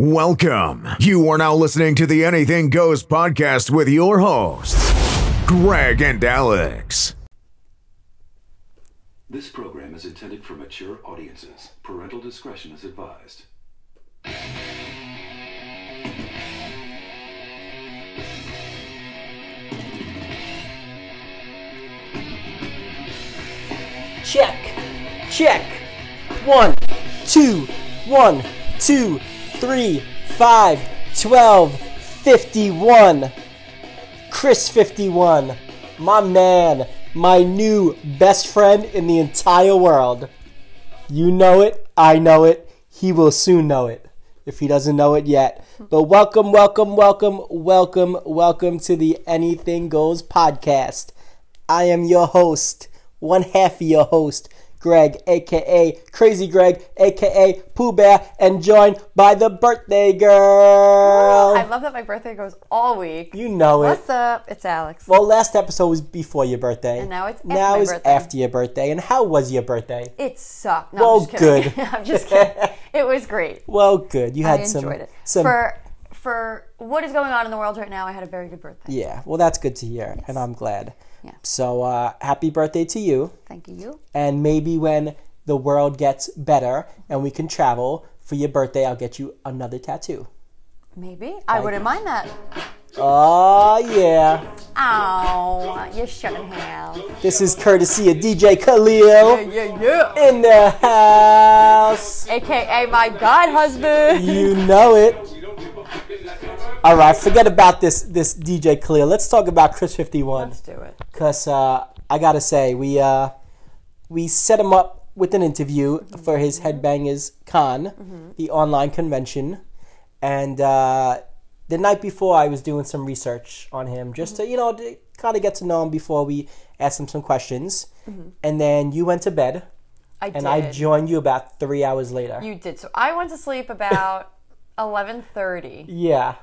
Welcome. You are now listening to the Anything Goes podcast with your hosts, Greg and Alex. This program is intended for mature audiences. Parental discretion is advised. Check. Check. One, two, one, two, three, five, twelve, fifty-one. Chris 51. My man. My new best friend in the entire world. You know it. I know it. He will soon know it if he doesn't know it yet. But welcome, welcome, welcome, welcome, welcome to the Anything Goes podcast. I am your host, one half of your host, Greg, aka Crazy Greg, aka Pooh Bear, and joined by the birthday girl. I love that my birthday goes all week. you know it. What's up? It's Alex. Well, last episode was before your birthday. And now it's after now it's birthday. after your birthday. And how was your birthday? it sucked. No, Well, I'm just good. I'm just kidding. It was great. Well, good. You had I some. enjoyed it. some For for what is going on in the world right now, I had a very good birthday. yeah. Well, that's good to hear, and I'm glad. Yeah. So, uh, happy birthday to you. Thank you. And maybe when the world gets better and we can travel for your birthday, I'll get you another tattoo. Maybe I wouldn't mind that. Oh yeah. Ow, you shouldn't have. This is courtesy of DJ Khalil Yeah, yeah. in the house. AKA my god husband. You know it. All right, forget about this this DJ Clear. Let's talk about Chris 51. Let's do it. Cause uh, I gotta say we uh, we set him up with an interview for his Headbangers Con, the online convention, and uh, the night before I was doing some research on him just to you know to kind of get to know him before we asked him some questions, and then you went to bed I and did. I joined you about three hours later. you did. So I went to sleep about 11:30. yeah,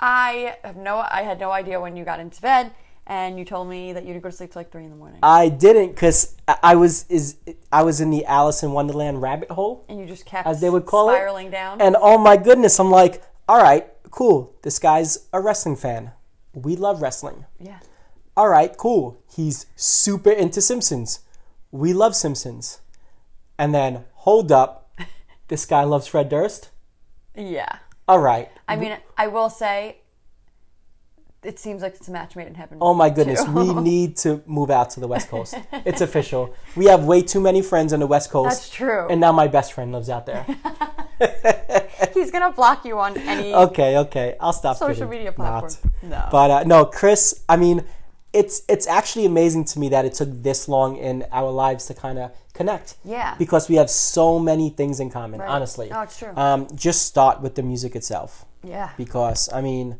I have no. I had no idea when you got into bed, and you told me that you'd go to sleep till like three in the morning, I didn't because I was is I was in the Alice in Wonderland rabbit hole. and you just kept as they would call spiraling it. down. And oh my goodness, I'm like, all right, cool. This guy's a wrestling fan. We love wrestling. yeah, All right, cool. He's super into Simpsons. We love Simpsons. And then, hold up, this guy loves Fred Durst. yeah. All right. I mean, I will say, it seems like it's a match made in heaven. Oh my goodness, we need to move out to the West Coast. It's official. We have way too many friends on the West Coast. That's true. And now my best friend lives out there. He's gonna block you on any Okay, okay. I'll stop. social kidding. media Not. platform. No, But uh, no, Chris. I mean, it's it's actually amazing to me that it took this long in our lives to kind of connect. Yeah. Because we have so many things in common. Right. Honestly. No, it's true. Um, just start with the music itself, yeah, because I mean,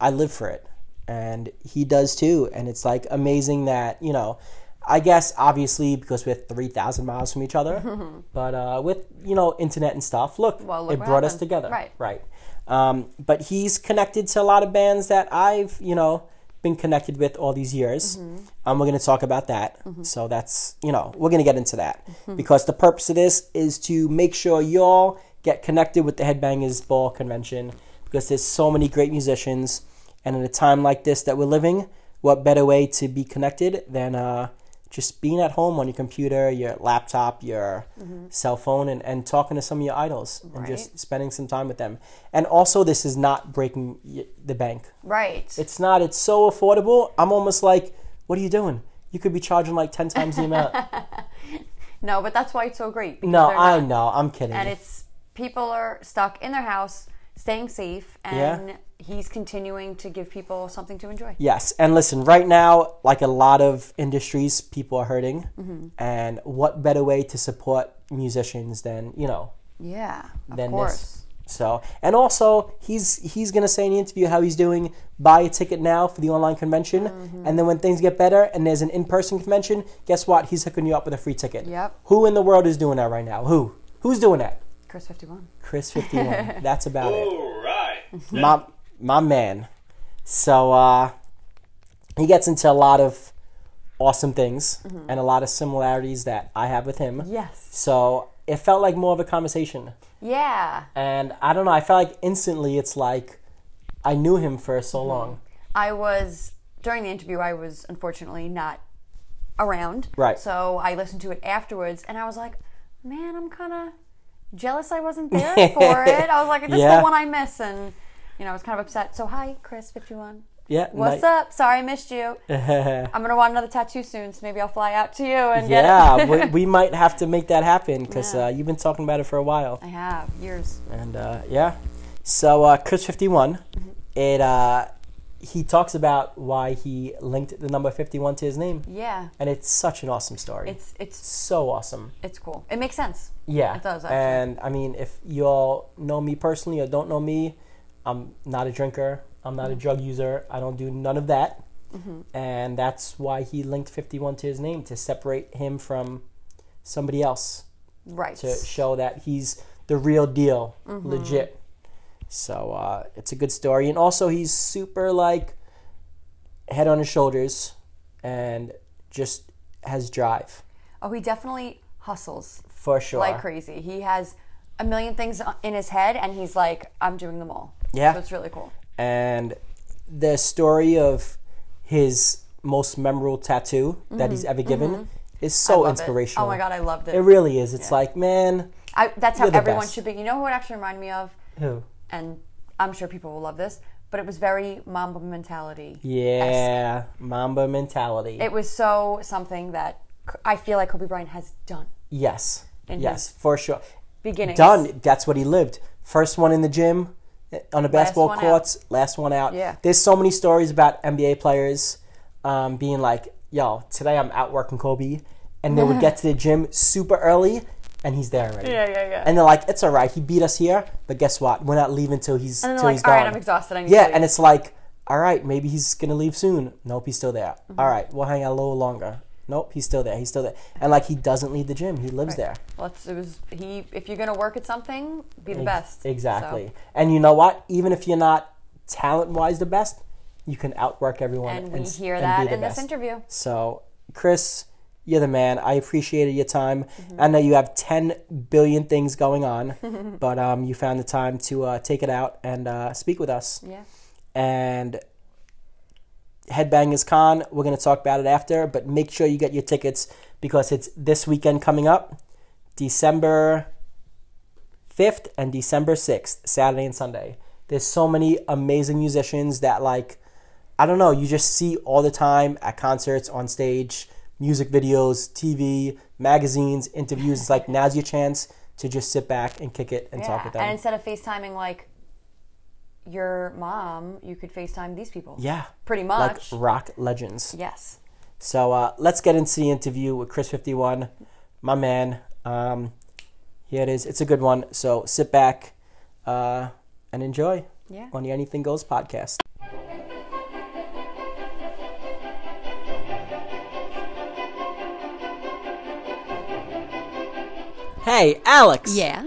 I live for it, and he does too. And it's like amazing that you know. I guess obviously because we're three thousand miles from each other, but uh, with you know internet and stuff, look, Well, look it brought us together. Right. Right. Um, but he's connected to a lot of bands that I've, you know, been connected with all these years. Mm-hmm. Um, we're going to talk about that. So that's, you know, we're going to get into that Mm-hmm. because the purpose of this is to make sure y'all get connected with the Headbangers Ball Convention because there's so many great musicians. And in a time like this that we're living, what better way to be connected than uh, just being at home on your computer, your laptop, your mm-hmm. cell phone, and, and talking to some of your idols and just spending some time with them. And also, this is not breaking the bank. right. It's not. It's so affordable. I'm almost like, what are you doing? You could be charging like ten times the amount. no, but that's why it's so great. no, I know. I'm kidding. And it's people are stuck in their house, staying safe, and he's continuing to give people something to enjoy. Yes, and listen, right now, like a lot of industries, people are hurting, Mm-hmm. and what better way to support musicians than you know Yeah, of than course. this? So, and also, he's he's gonna say in the interview how he's doing. Buy a ticket now for the online convention, Mm-hmm. and then when things get better and there's an in-person convention, guess what? He's hooking you up with a free ticket. Yep. Who in the world is doing that right now? Who? Who's doing that? Chris fifty one. Chris fifty one. That's about it. All right. my my man. So uh, he gets into a lot of awesome things and a lot of similarities that I have with him. Yes. So it felt like more of a conversation. Yeah. And I don't know, I felt like instantly it's like I knew him for so Mm-hmm. long. I was during the interview. I was unfortunately not around. Right. So I listened to it afterwards, and I was like, "Man, I'm kind of jealous I wasn't there for it." I was like, "This is the one I miss," and you know, I was kind of upset. So hi, Chris, fifty one. Yeah. What's up? Sorry I missed you. I'm gonna want another tattoo soon, so maybe I'll fly out to you and get Yeah, we, we might have to make that happen because Yeah. uh, you've been talking about it for a while. I have years. And uh, yeah, so uh, Chris fifty one, Mm-hmm. it uh, he talks about why he linked the number fifty one to his name, Yeah. and it's such an awesome story. It's it's so awesome. it's cool. It makes sense. Yeah, It does, actually. And I mean, if you all know me personally or don't know me, I'm not a drinker. I'm Mm-hmm. not a drug user. I don't do none of that. And that's why he linked 51 to his name to separate him from somebody else Right. to show that he's the real deal, Mm-hmm. legit. So uh, it's a good story, and also he's super like head on his shoulders, and just has drive Oh, he definitely hustles for sure. like crazy. He has a million things in his head, and he's like, "I'm doing them all." Yeah. So it's really cool. and the story of his most memorable tattoo that he's mm-hmm. ever given mm-hmm. is so love it. inspirational. Oh my god, I loved it. It really is. It's like, man, I, that's how everyone best. should be. You know who it actually reminded me of? who? And I'm sure people will love this, but it was very Mamba mentality. Yeah, Mamba mentality. It was so something that I feel like Kobe Bryant has done. yes, yes, for sure. Beginning. Done. That's what he lived. First one in the gym, on the basketball out. courts. Last one out. Yeah. There's so many stories about NBA players um, being like, "Yo, today I'm out working Kobe," and they would get to the gym super early, and he's there already. Yeah, yeah, yeah. And they're like, "It's all right. He beat us here, but guess what? We're not leaving till he's And till they're he's like, "All gone." right, I'm exhausted. I need yeah, and it's like, "All right, maybe he's gonna leave soon." Nope, he's still there. Mm-hmm. All right, we'll hang out a little longer. Nope, he's still there. He's still there. And like, he doesn't leave the gym. He lives there. Well, it's, it was he. If you're gonna work at something, be the best. Exactly. So- And you know what? Even if you're not talent wise the best, you can outwork everyone. and we hear and that in this interview. So, Chris, you're the man. I appreciated your time. Mm-hmm. I know you have 10 billion things going on, but um, you found the time to uh, take it out and uh, speak with us. Yeah. And Headbangers Con, we're going to talk about it after, but make sure you get your tickets because it's this weekend coming up, December 5th and December 6th, Saturday and Sunday. There's so many amazing musicians that, like, I don't know, you just see all the time at concerts, on stage, music videos, TV, magazines, interviews. It's like, now's your chance to just sit back and kick it and talk Yeah. with them. And instead of FaceTiming like your mom, you could FaceTime these people. yeah. Pretty much. Like much. rock legends. yes. So uh, let's get into the interview with Chris Fifty One, my man. Um, here it is. It's a good one. So sit back uh, and enjoy Yeah. on the Anything Goes podcast. Hey, Alex. Yeah.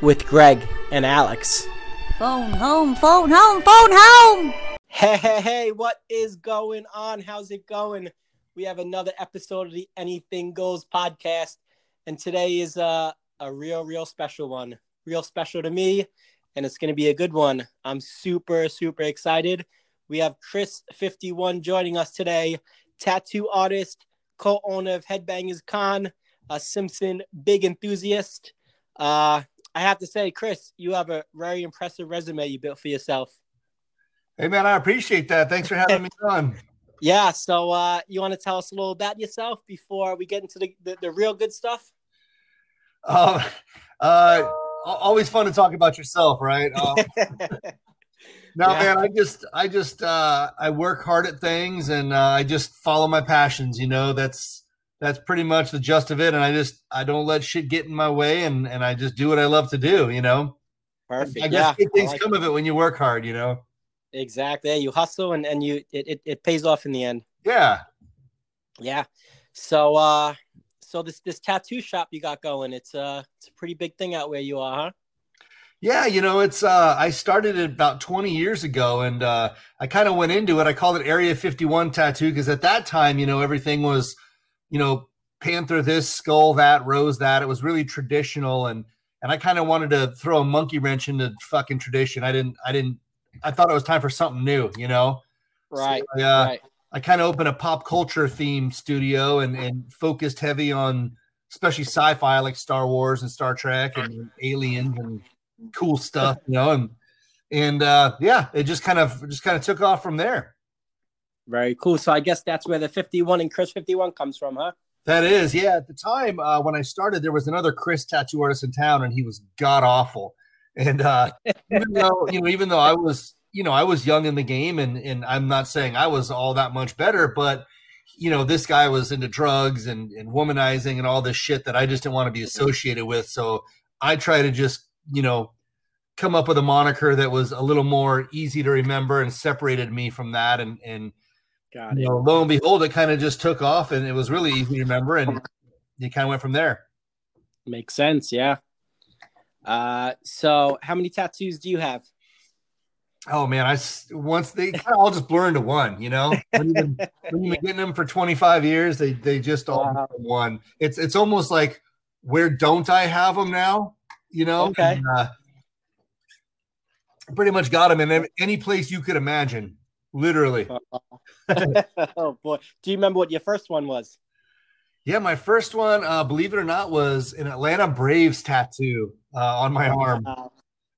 with Greg and Alex. Phone home, phone home, phone home! Hey, hey, hey, what is going on? How's it going? We have another episode of the Anything Goes podcast, and today is uh, a real, real special one. Real special to me, and it's going to be a good one. I'm super, super excited. We have Chris51 joining us today, tattoo artist, co owner of Headbangers Con, a Simpson big enthusiast. Uh, I have to say, Chris, you have a very impressive resume you built for yourself. Hey man, I appreciate that. Thanks for having me on. Yeah, so uh, you want to tell us a little about yourself before we get into the, the, the real good stuff? Uh, uh, always fun to talk about yourself, right? Um, no, Yeah. man, I just, I just, uh, I work hard at things and uh, I just follow my passions. You know, that's that's pretty much the gist of it. And I just I don't let shit get in my way, and and I just do what I love to do. You know, Perfect. I guess yeah. good things like come of it when you work hard. You know. Exactly. You hustle and, and you it, it, it pays off in the end. Yeah. Yeah. So uh so this this tattoo shop you got going, it's uh it's a pretty big thing out where you are, huh? Yeah, you know, it's uh I started it about 20 years ago and uh I kind of went into it. I called it Area 51 tattoo because at that time, you know, everything was, you know, panther this, skull that, rose that. It was really traditional and and I kind of wanted to throw a monkey wrench into fucking tradition. I didn't I didn't I thought it was time for something new, you know. Right. So, uh, right. I kind of opened a pop culture theme studio and, and focused heavy on especially sci-fi like Star Wars and Star Trek and aliens and cool stuff, you know, and and uh yeah, it just kind of just kind of took off from there. Very cool. So I guess that's where the 51 and Chris 51 comes from, huh? That is, yeah. At the time uh, when I started, there was another Chris tattoo artist in town, and he was god awful. And uh, even though you know, even though I was, you know, I was young in the game, and and I'm not saying I was all that much better, but you know, this guy was into drugs and and womanizing and all this shit that I just didn't want to be associated with. So I try to just, you know, come up with a moniker that was a little more easy to remember and separated me from that, and and Got you know, lo and behold, it kind of just took off, and it was really easy to remember, and you kind of went from there. Makes sense, yeah. Uh so how many tattoos do you have? Oh man, I once they kind of all just blur into one. You know, when you've been, when you've been getting them for 25 years, they they just all Wow. one. It's it's almost like where don't I have them now? You know, Okay. And, uh, pretty much got them in any place you could imagine, literally. oh boy. Do you remember what your first one was? Yeah, my first one, uh, believe it or not, was an Atlanta Braves tattoo uh, on my arm.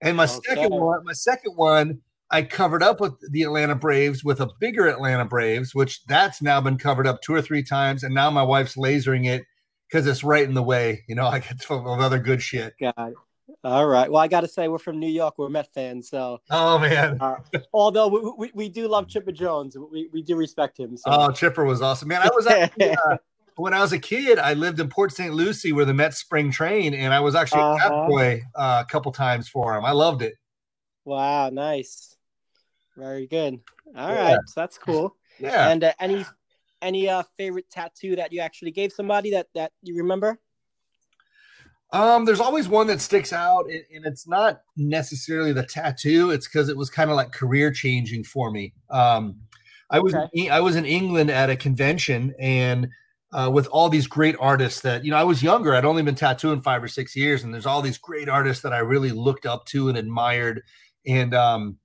And my Okay. second one, my second one, I covered up with the Atlanta Braves with a bigger Atlanta Braves, which that's now been covered up two or three times, and now my wife's lasering it because it's right in the way. You know, I get full of other good shit. got it. All right. Well, I got to say, we're from New York. We're Met fans. So, Oh man, uh, although we, we, we do love Chipper Jones, we, we do respect him. So, oh Chipper was awesome, man. I was actually, uh, when I was a kid, I lived in Port St. Lucie where the Mets spring train, and I was actually a Uh-huh. cat boy uh, a couple times for him. I loved it. wow, nice. Very good. All Yeah. right. So that's cool. Yeah. And uh, any any uh, favorite tattoo that you actually gave somebody that, that you remember? Um, there's always one that sticks out, and, and it's not necessarily the tattoo. It's because it was kind of like career changing for me. Um, I was Okay. I was in England at a convention, and uh, with all these great artists that you know, I was younger. I'd only been tattooing five or six years, and there's all these great artists that I really looked up to and admired. And um,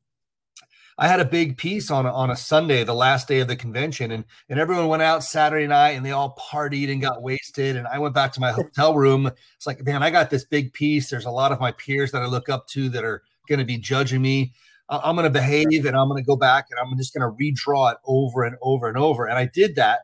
I had a big piece on a, on a Sunday, the last day of the convention, and and everyone went out Saturday night and they all partied and got wasted. And I went back to my hotel room. It's like, man, I got this big piece. There's a lot of my peers that I look up to that are going to be judging me. I'm going to behave and I'm going to go back and I'm just going to redraw it over and over and over. And I did that,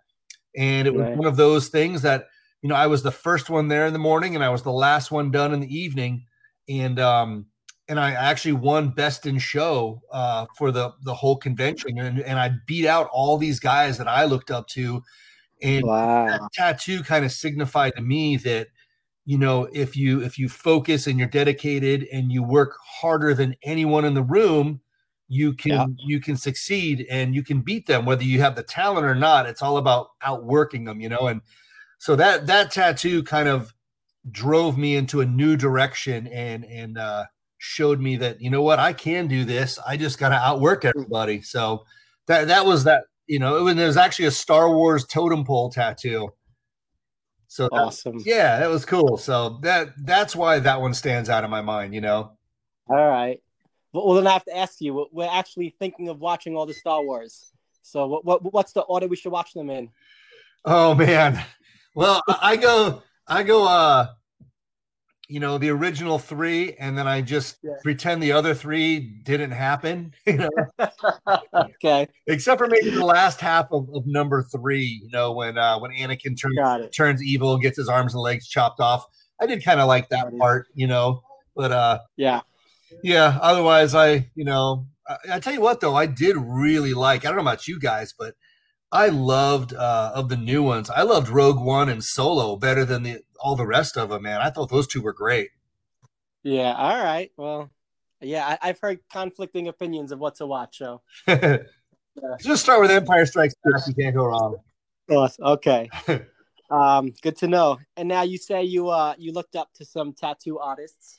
and it was Right. one of those things that you know I was the first one there in the morning and I was the last one done in the evening, and um and I actually won best in show uh, for the the whole convention, and, and I beat out all these guys that I looked up to, and Wow. that tattoo kind of signified to me that you know if you if you focus and you're dedicated and you work harder than anyone in the room you can Yeah. you can succeed and you can beat them whether you have the talent or not it's all about outworking them you know and so that that tattoo kind of drove me into a new direction and and uh showed me that you know what I can do this I just got to outwork everybody so that that was that you know it was, there was actually a Star Wars totem pole tattoo so that- Awesome. yeah that was cool so that that's why that one stands out in my mind you know All right. Well, well, then I have to ask you. We're actually thinking of watching all the Star Wars. So, what, what what's the order we should watch them in? Oh man. Well, I go I go uh you know the original 3 and then I just Yeah. pretend the other 3 didn't happen, you know, okay, except for maybe the last half of, of number 3, you know, when uh when Anakin turns turns evil, gets his arms and legs chopped off. I did kind of like that part, you know. But uh Yeah. yeah, otherwise I, you know, I, I tell you what though, I did really like. I don't know about you guys, but I loved uh, of the new ones. I loved Rogue One and Solo better than the all the rest of them. Man, I thought those two were great. Yeah. All right. Well, yeah, I, have heard conflicting opinions of what to watch. So just start with Empire Strikes Back. You can't go wrong. Okay. um, good to know. And now you say you uh you looked up to some tattoo artists,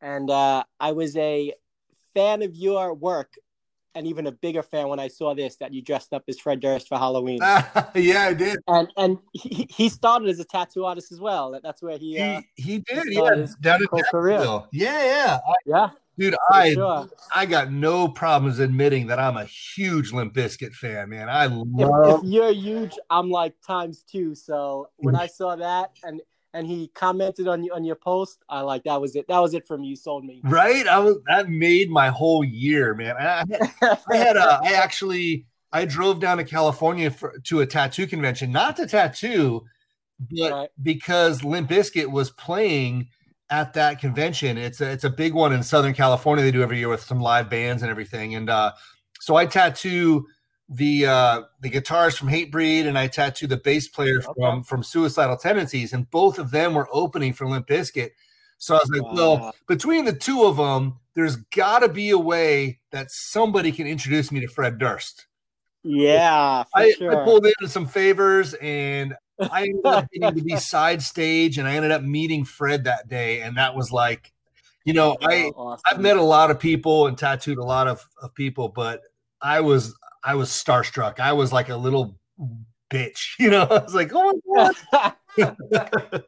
and uh, I was a fan of your work and even a bigger fan when I saw this that you dressed up as Fred Durst for Halloween. yeah, I did. And and he, he started as a tattoo artist as well. That, that's where he he, uh, he did. Yeah, down in career. Yeah, yeah, I, yeah. Dude, I sure. I got no problems admitting that I'm a huge Limp Bizkit fan, man. I love. If, if you're huge, I'm like times two. So when I saw that and and he commented on you on your post. I like that was it. That was it from you. Sold me. Right. I was that made my whole year, man. I, I had a. I actually I drove down to California for, to a tattoo convention, not to tattoo, but right. because Limp Bizkit was playing at that convention. It's a it's a big one in Southern California. They do every year with some live bands and everything. And uh, so I tattoo the uh the guitars from Hatebreed and I tattooed the bass player okay. from from Suicidal Tendencies, and both of them were opening for Limp Bizkit. So I was like, wow. well, between the two of them, there's got to be a way that somebody can introduce me to Fred Durst. Yeah, I, sure. I, pulled in some favors and I ended up getting to be side stage, and I ended up meeting Fred that day, and that was like, you know, oh, I awesome. I've met a lot of people and tattooed a lot of, of people, but I was I was starstruck. I was like a little bitch, you know. I was like, oh my god.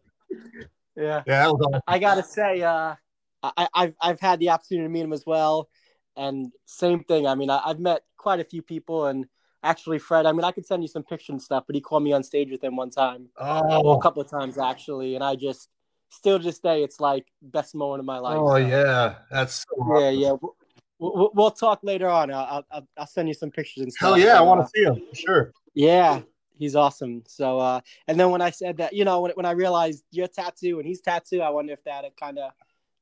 yeah, yeah. Awesome. I gotta say, uh, I, have I've had the opportunity to meet him as well, and same thing. I mean, I, I've met quite a few people, and actually, Fred. I mean, I could send you some pictures and stuff, but he called me on stage with him one time, oh, a couple of times actually, and I just still to this day, it's like best moment of my life. Oh so. yeah, that's so yeah, yeah. We'll, we'll talk later on. I'll, I'll, I'll send you some pictures and stuff. Hell yeah, I want to see him. Sure. Yeah, he's awesome. So, uh, and then when I said that, you know, when, when I realized you're tattoo and he's tattoo, I wonder if that had kind of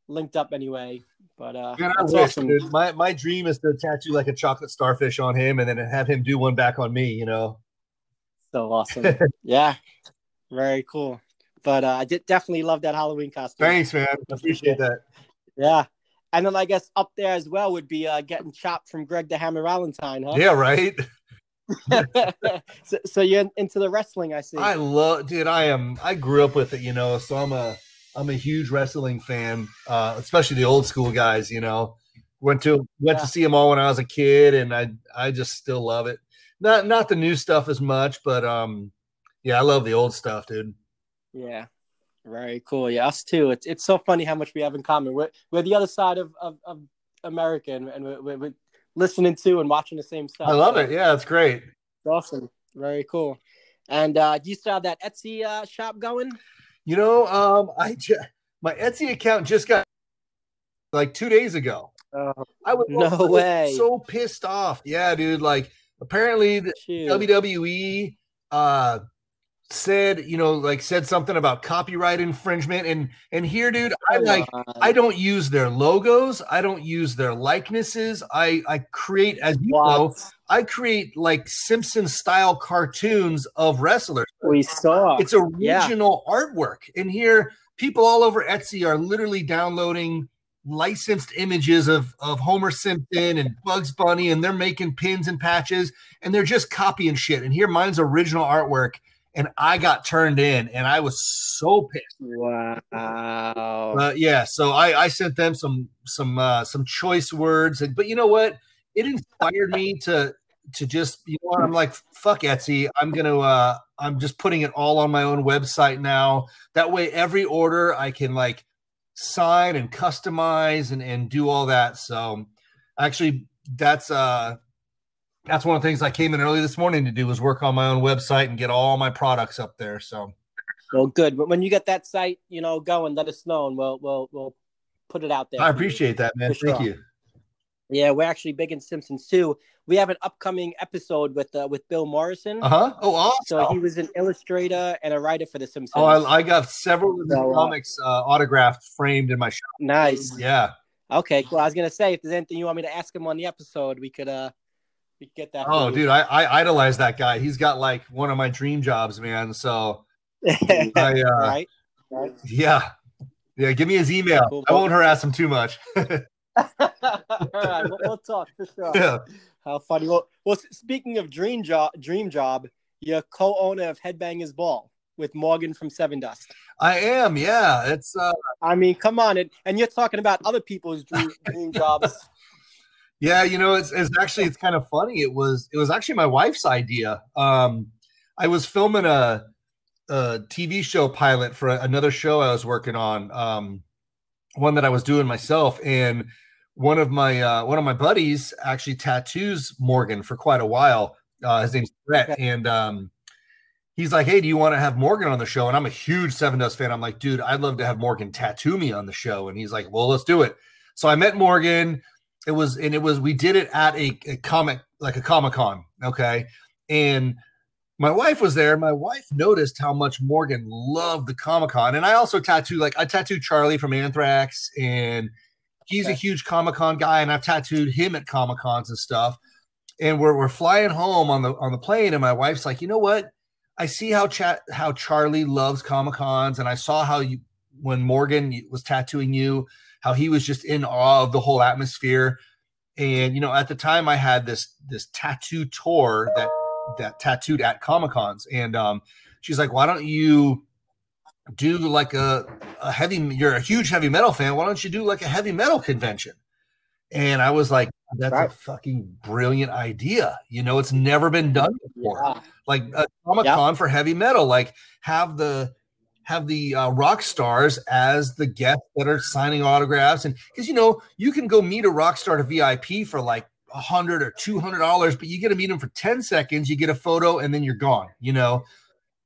linked up anyway. But uh, Man, wish, awesome. dude. My my dream is to tattoo like a chocolate starfish on him, and then have him do one back on me. You know. So awesome. yeah. Very cool. But uh, I did definitely love that Halloween costume. Thanks, man. I appreciate that. Yeah. And then I guess up there as well would be uh, getting chopped from Greg the Hammer Valentine, huh? Yeah, right. so, so, you're into the wrestling, I see. I love, dude. I am. I grew up with it, you know. So I'm a, I'm a huge wrestling fan, uh, especially the old school guys. You know, went to went yeah. to see them all when I was a kid, and I, I just still love it. Not, not the new stuff as much, but um, yeah, I love the old stuff, dude. Yeah, very cool. Yeah, us too. It's it's so funny how much we have in common. We're we're the other side of of, of America, and, and we're, we're, listening to and watching the same stuff. I love so, it. Yeah, it's great. It's awesome. Very cool. And uh, do you still have that Etsy uh, shop going? You know, um, I just, my Etsy account just got like two days ago. Uh, I was no I way so pissed off. Yeah, dude. Like apparently the WWE uh said you know like said something about copyright infringement and and here dude i like i don't use their logos i don't use their likenesses i i create as you what? know i create like simpson style cartoons of wrestlers we saw it's original yeah. artwork and here people all over etsy are literally downloading licensed images of of homer simpson and bugs bunny and they're making pins and patches and they're just copying shit and here mine's original artwork and I got turned in, and I was so pissed. Wow. Uh, yeah, so I, I sent them some some uh, some choice words, and, but you know what? It inspired me to to just you know? I'm like fuck Etsy. I'm gonna uh, I'm just putting it all on my own website now. That way, every order I can like sign and customize and and do all that. So actually, that's uh that's one of the things I came in early this morning to do was work on my own website and get all my products up there. So, well, good. But when you get that site, you know, going, let us know, and we'll we'll we'll put it out there. I appreciate that, man. Thank you. Yeah, we're actually big in Simpsons too. We have an upcoming episode with uh, with Bill Morrison. Uh huh. Oh, awesome. So he was an illustrator and a writer for The Simpsons. Oh, I, I got several of the so, uh, comics uh, autographed, framed in my shop. Nice. Yeah. Okay, cool. I was gonna say if there's anything you want me to ask him on the episode, we could uh We get that. Oh, dude, I, I idolize that guy. He's got like one of my dream jobs, man. So I, uh, right. Right. yeah, yeah. Give me his email. Cool. I won't harass him too much. All right, we'll, we'll talk for sure. yeah. How funny. Well, well, speaking of dream job, dream job, you're co-owner of Headbangers Ball with Morgan from Sevendust. I am. Yeah, it's uh, I mean, come on, and, and you're talking about other people's dream, dream jobs. Yeah, you know, it's, it's actually it's kind of funny. It was it was actually my wife's idea. Um, I was filming a, a TV show pilot for another show I was working on, um, one that I was doing myself, and one of my uh, one of my buddies actually tattoos Morgan for quite a while. Uh, his name's Brett, Okay. and um, he's like, "Hey, do you want to have Morgan on the show?" And I'm a huge Sevendust fan. I'm like, "Dude, I'd love to have Morgan tattoo me on the show." And he's like, "Well, let's do it." So I met Morgan it was and it was we did it at a, a comic like a comic con okay? And my wife was there. My wife noticed how much morgan loved the comic con and i also tattooed like i tattooed charlie from anthrax and he's a huge comic con guy and i've tattooed him at comic cons and stuff. And we're, we're flying home on the on the plane and my wife's like you know what? I see how chat how charlie loves comic cons and i saw how you when morgan was tattooing you how he was just in awe of the whole atmosphere. And you know, at the time I had this this tattoo tour that that tattooed at Comic Cons, and um, she's like, "Why don't you do like a, a heavy? You're a huge heavy metal fan. Why don't you do like a heavy metal convention?" And I was like, "That's Right. a fucking brilliant idea. You know, it's never been done before." Yeah. like a Comic Con for heavy metal. Like have the have the uh, rock stars as the guests that are signing autographs, and because you know you can go meet a rock star to VIP for like a hundred or two hundred dollars, but you get to meet them for ten seconds, you get a photo, and then you're gone. You know,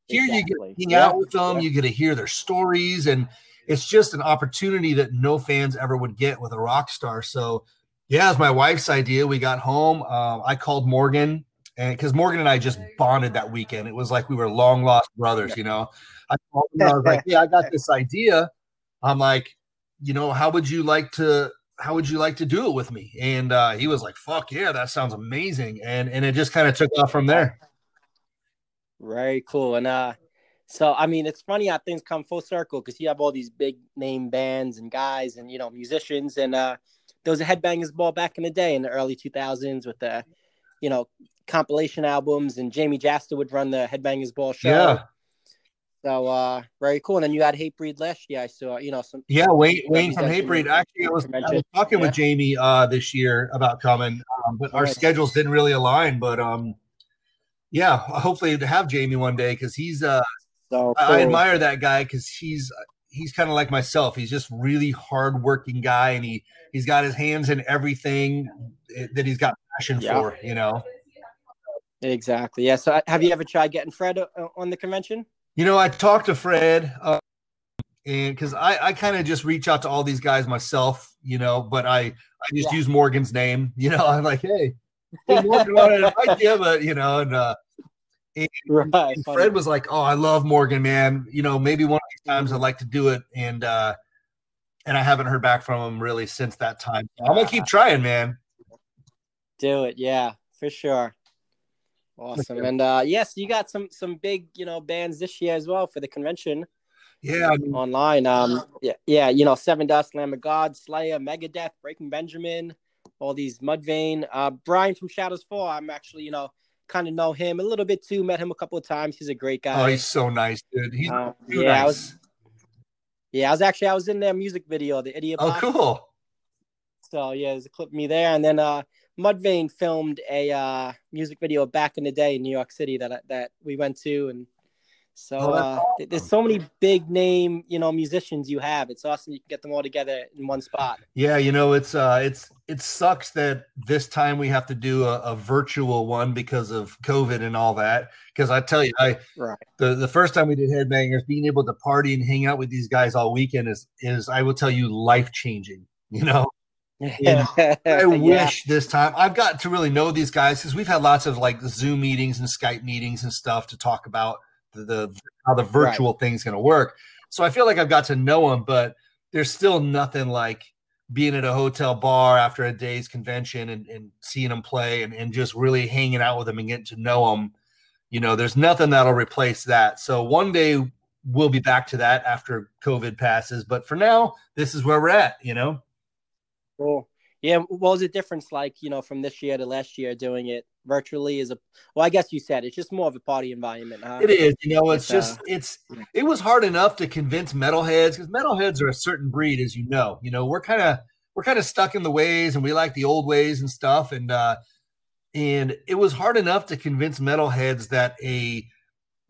here you get to hang Yeah. out with them, Yeah. you get to hear their stories, and it's just an opportunity that no fans ever would get with a rock star. So. Yeah, it's my wife's idea. We got home. Um, I called Morgan, and because Morgan and I just bonded that weekend, it was like we were long lost brothers, you know. I called him I was like, "Yeah, I got this idea." I'm like, you know, how would you like to? How would you like to do it with me? And uh, he was like, "Fuck yeah, that sounds amazing!" And and it just kind of took off from there. Very cool. And uh so I mean it's funny how things come full circle because you have all these big name bands and guys and you know musicians and uh there was a headbangers ball back in the day in the early 2000s with the you know compilation albums and Jamey Jasta would run the headbangers ball show. Yeah, So uh very cool. And then you had Hatebreed last year. I saw you know some yeah. Wayne Wayne from Hatebreed. Actually, I was, I was talking Yeah. with Jamey uh, this year about coming, um, but our Nice. schedules didn't really align. But um, yeah, hopefully to have Jamey one day because he's uh so I- I admire that guy because he's he's kind of like myself. He's just really hardworking guy, and he he's got his hands in everything that he's got passion Yeah. for. You know, Exactly. Yeah. So uh, have you ever tried getting Fred uh, on the convention? You know. I talked to Fred, uh, and because I I kind of just reach out to all these guys myself, you know, but I I just Yeah. use Morgan's name. You know, I'm like, hey, hey Morgan, wanted to invite you, but you know, and uh, Right. And. Fred was like, "Oh, I love Morgan, man. You know, maybe one of these times I'd like to do it." And uh and I haven't heard back from him really since that time. I'm gonna keep trying, man. Do it, yeah, for sure. Awesome, and uh, yes, you got some some big you know bands this year as well for the convention Yeah, I mean, online. Um, yeah, yeah, you know, Sevendust, Lamb of God, Slayer, Megadeth, Breaking Benjamin, all these Mudvayne. Uh, Brian from Shadows Fall. I'm actually you know kind of know him a little bit too. Met him a couple of times. He's a great guy. oh, he's so nice, dude. He's Uh, too yeah, I nice. was yeah, I was actually I was in their music video, the Idiot. oh, Box. cool. So yeah, there's a clip of me there, and then uh, Mudvayne filmed a uh, music video back in the day in New York City that that we went to, and so Oh, uh, th- there's so many big name you know musicians you have. It's awesome you can get them all together in one spot. Yeah, you know, it's uh it's it sucks that this time we have to do a, a virtual one because of COVID and all that. Because I tell you, I Right. the, the first time we did headbangers, being able to party and hang out with these guys all weekend is is I will tell you life changing. You know, I yeah. wish this time I've got to really know these guys because we've had lots of like Zoom meetings and Skype meetings and stuff to talk about the, the how the virtual thing's going to work. So I feel like I've got to know them, but there's still nothing like being at a hotel bar after a day's convention and, and seeing them play and, and just really hanging out with them and getting to know them. You know, there's nothing that'll replace that. So one day we'll be back to that after COVID passes. But for now, this is where we're at, you know? Cool. Yeah. What was the difference like, you know, from this year to last year doing it virtually is a, well, I guess you said it's just more of a party environment. Huh? It is, you know, it's, it's just, uh, it's, it was hard enough to convince metalheads because metalheads are a certain breed, as you know, you know, we're kind of, we're kind of stuck in the ways and we like the old ways and stuff. And, uh, and it was hard enough to convince metalheads that a,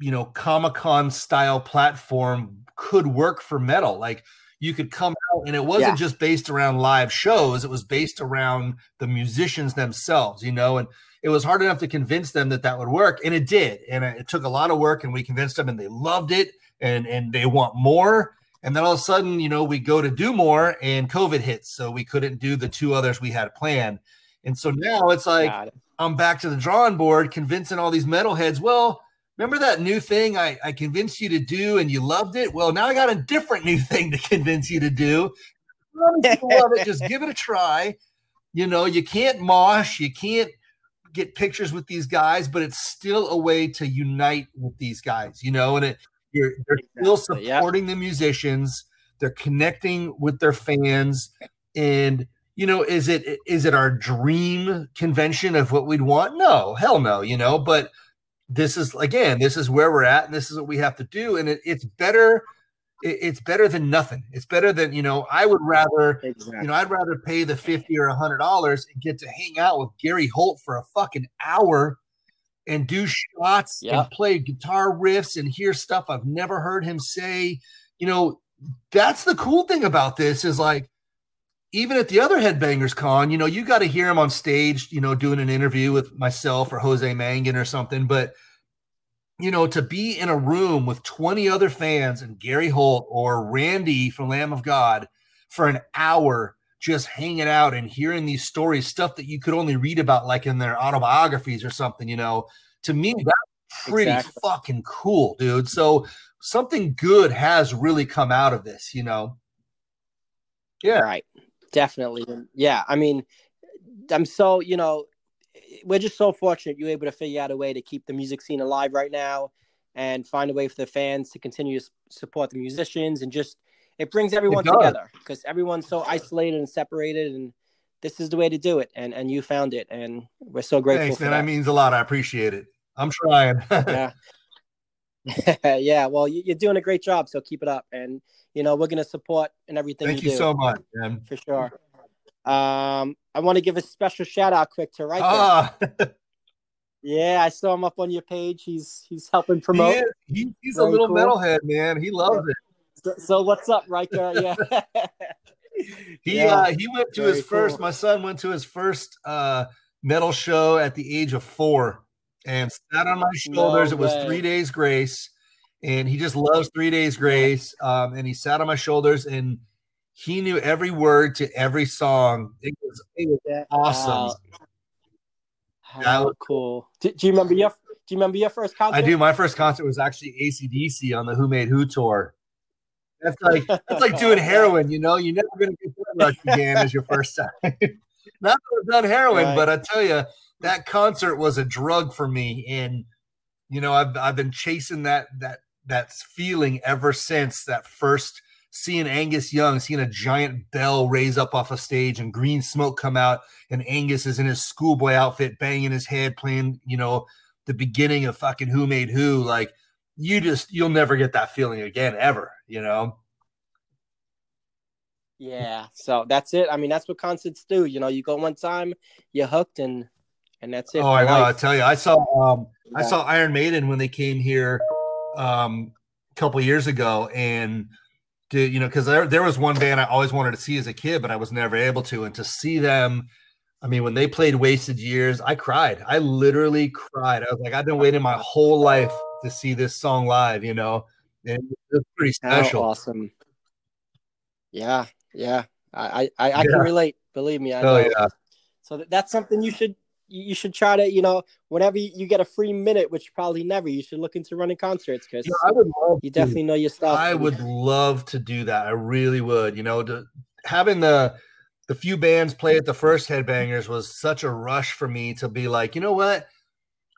you know, Comic Con style platform could work for metal. Like, you could come out and it wasn't yeah. just based around live shows it was based around the musicians themselves you know and it was hard enough to convince them that that would work and it did and it took a lot of work and we convinced them and they loved it and and they want more and then all of a sudden you know we go to do more and covid hits so we couldn't do the two others we had planned and so now it's like it. i'm back to the drawing board convincing all these metalheads well remember that new thing I, I convinced you to do and you loved it? Well, now I got a different new thing to convince you to do. love it, just give it a try. You know, you can't mosh, you can't get pictures with these guys, but it's still a way to unite with these guys, you know, and it you're they're still supporting the musicians, they're connecting with their fans, and you know, is it is it our dream convention of what we'd want? No, hell no, you know, but this is again, this is where we're at, and this is what we have to do. And it, it's better. It, it's better than nothing. It's better than you know. I would rather, exactly. you know, I'd rather pay the fifty or a hundred dollars and get to hang out with Gary Holt for a fucking hour and do shots and play guitar riffs and hear stuff I've never heard him say. You know, that's the cool thing about this is like even at the other headbangers con, you know, you got to hear him on stage, you know, doing an interview with myself or Jose Mangin or something. But, you know, to be in a room with 20 other fans and Gary Holt or Randy from Lamb of God for an hour, just hanging out and hearing these stories, stuff that you could only read about like in their autobiographies or something, you know, to me, that's pretty exactly. fucking cool, dude. So something good has really come out of this, you know. Yeah. Right. Definitely. Yeah. I mean, I'm so, you know, we're just so fortunate you're able to figure out a way to keep the music scene alive right now and find a way for the fans to continue to support the musicians and just it brings everyone it together because everyone's so isolated and separated and this is the way to do it and and you found it and we're so grateful Thanks, man. That. that means a lot. I appreciate it. I'm trying. yeah. yeah, well, you're doing a great job, so keep it up. And you know, we're gonna support and everything. Thank you, you so much, man. For sure. Um, I want to give a special shout out quick to right ah. yeah, I saw him up on your page. He's he's helping promote. He he, he's Very a little cool. metalhead, man. He loves yeah. it. So, so, what's up, Riker? Yeah. he yeah. uh, he went to Very his first. Cool. My son went to his first uh, metal show at the age of four, and sat on my shoulders. No it was three days grace and he just loves Three Days Grace. Um, and he sat on my shoulders, and he knew every word to every song. It was, it was awesome. How was, cool! Do, do, you remember your Do you remember your first concert? I do. My first concert was actually ACDC on the Who Made Who tour. That's like that's like doing heroin. You know, you're never going to get that again as your first time. Not that I've done heroin, right. but I tell you, that concert was a drug for me. And you know, I've I've been chasing that that that feeling ever since that first seeing Angus Young, seeing a giant bell raise up off a stage and green smoke come out, and Angus is in his schoolboy outfit, banging his head, playing, you know, the beginning of fucking Who Made Who. Like, you just, you'll never get that feeling again, ever, you know? Yeah. So that's it. I mean, that's what concerts do. You know, you go one time, you're hooked, and and that's it. Oh, I know. Life. I tell you, I saw um, yeah. I saw Iron Maiden when they came here um, a couple years ago, and to, you know, because there there was one band I always wanted to see as a kid, but I was never able to, and to see them. I mean, when they played Wasted Years, I cried. I literally cried. I was like, I've been waiting my whole life to see this song live, you know. And it's pretty special. How awesome. Yeah, yeah. I I, I yeah. can relate. Believe me, I oh, know. Yeah. So that's something you should you should try to, you know, whenever you get a free minute, which probably never, you should look into running concerts because you, know, you definitely know your stuff. I would love to do that. I really would. You know, to, having the the few bands play at the first Headbangers was such a rush for me to be like, you know what?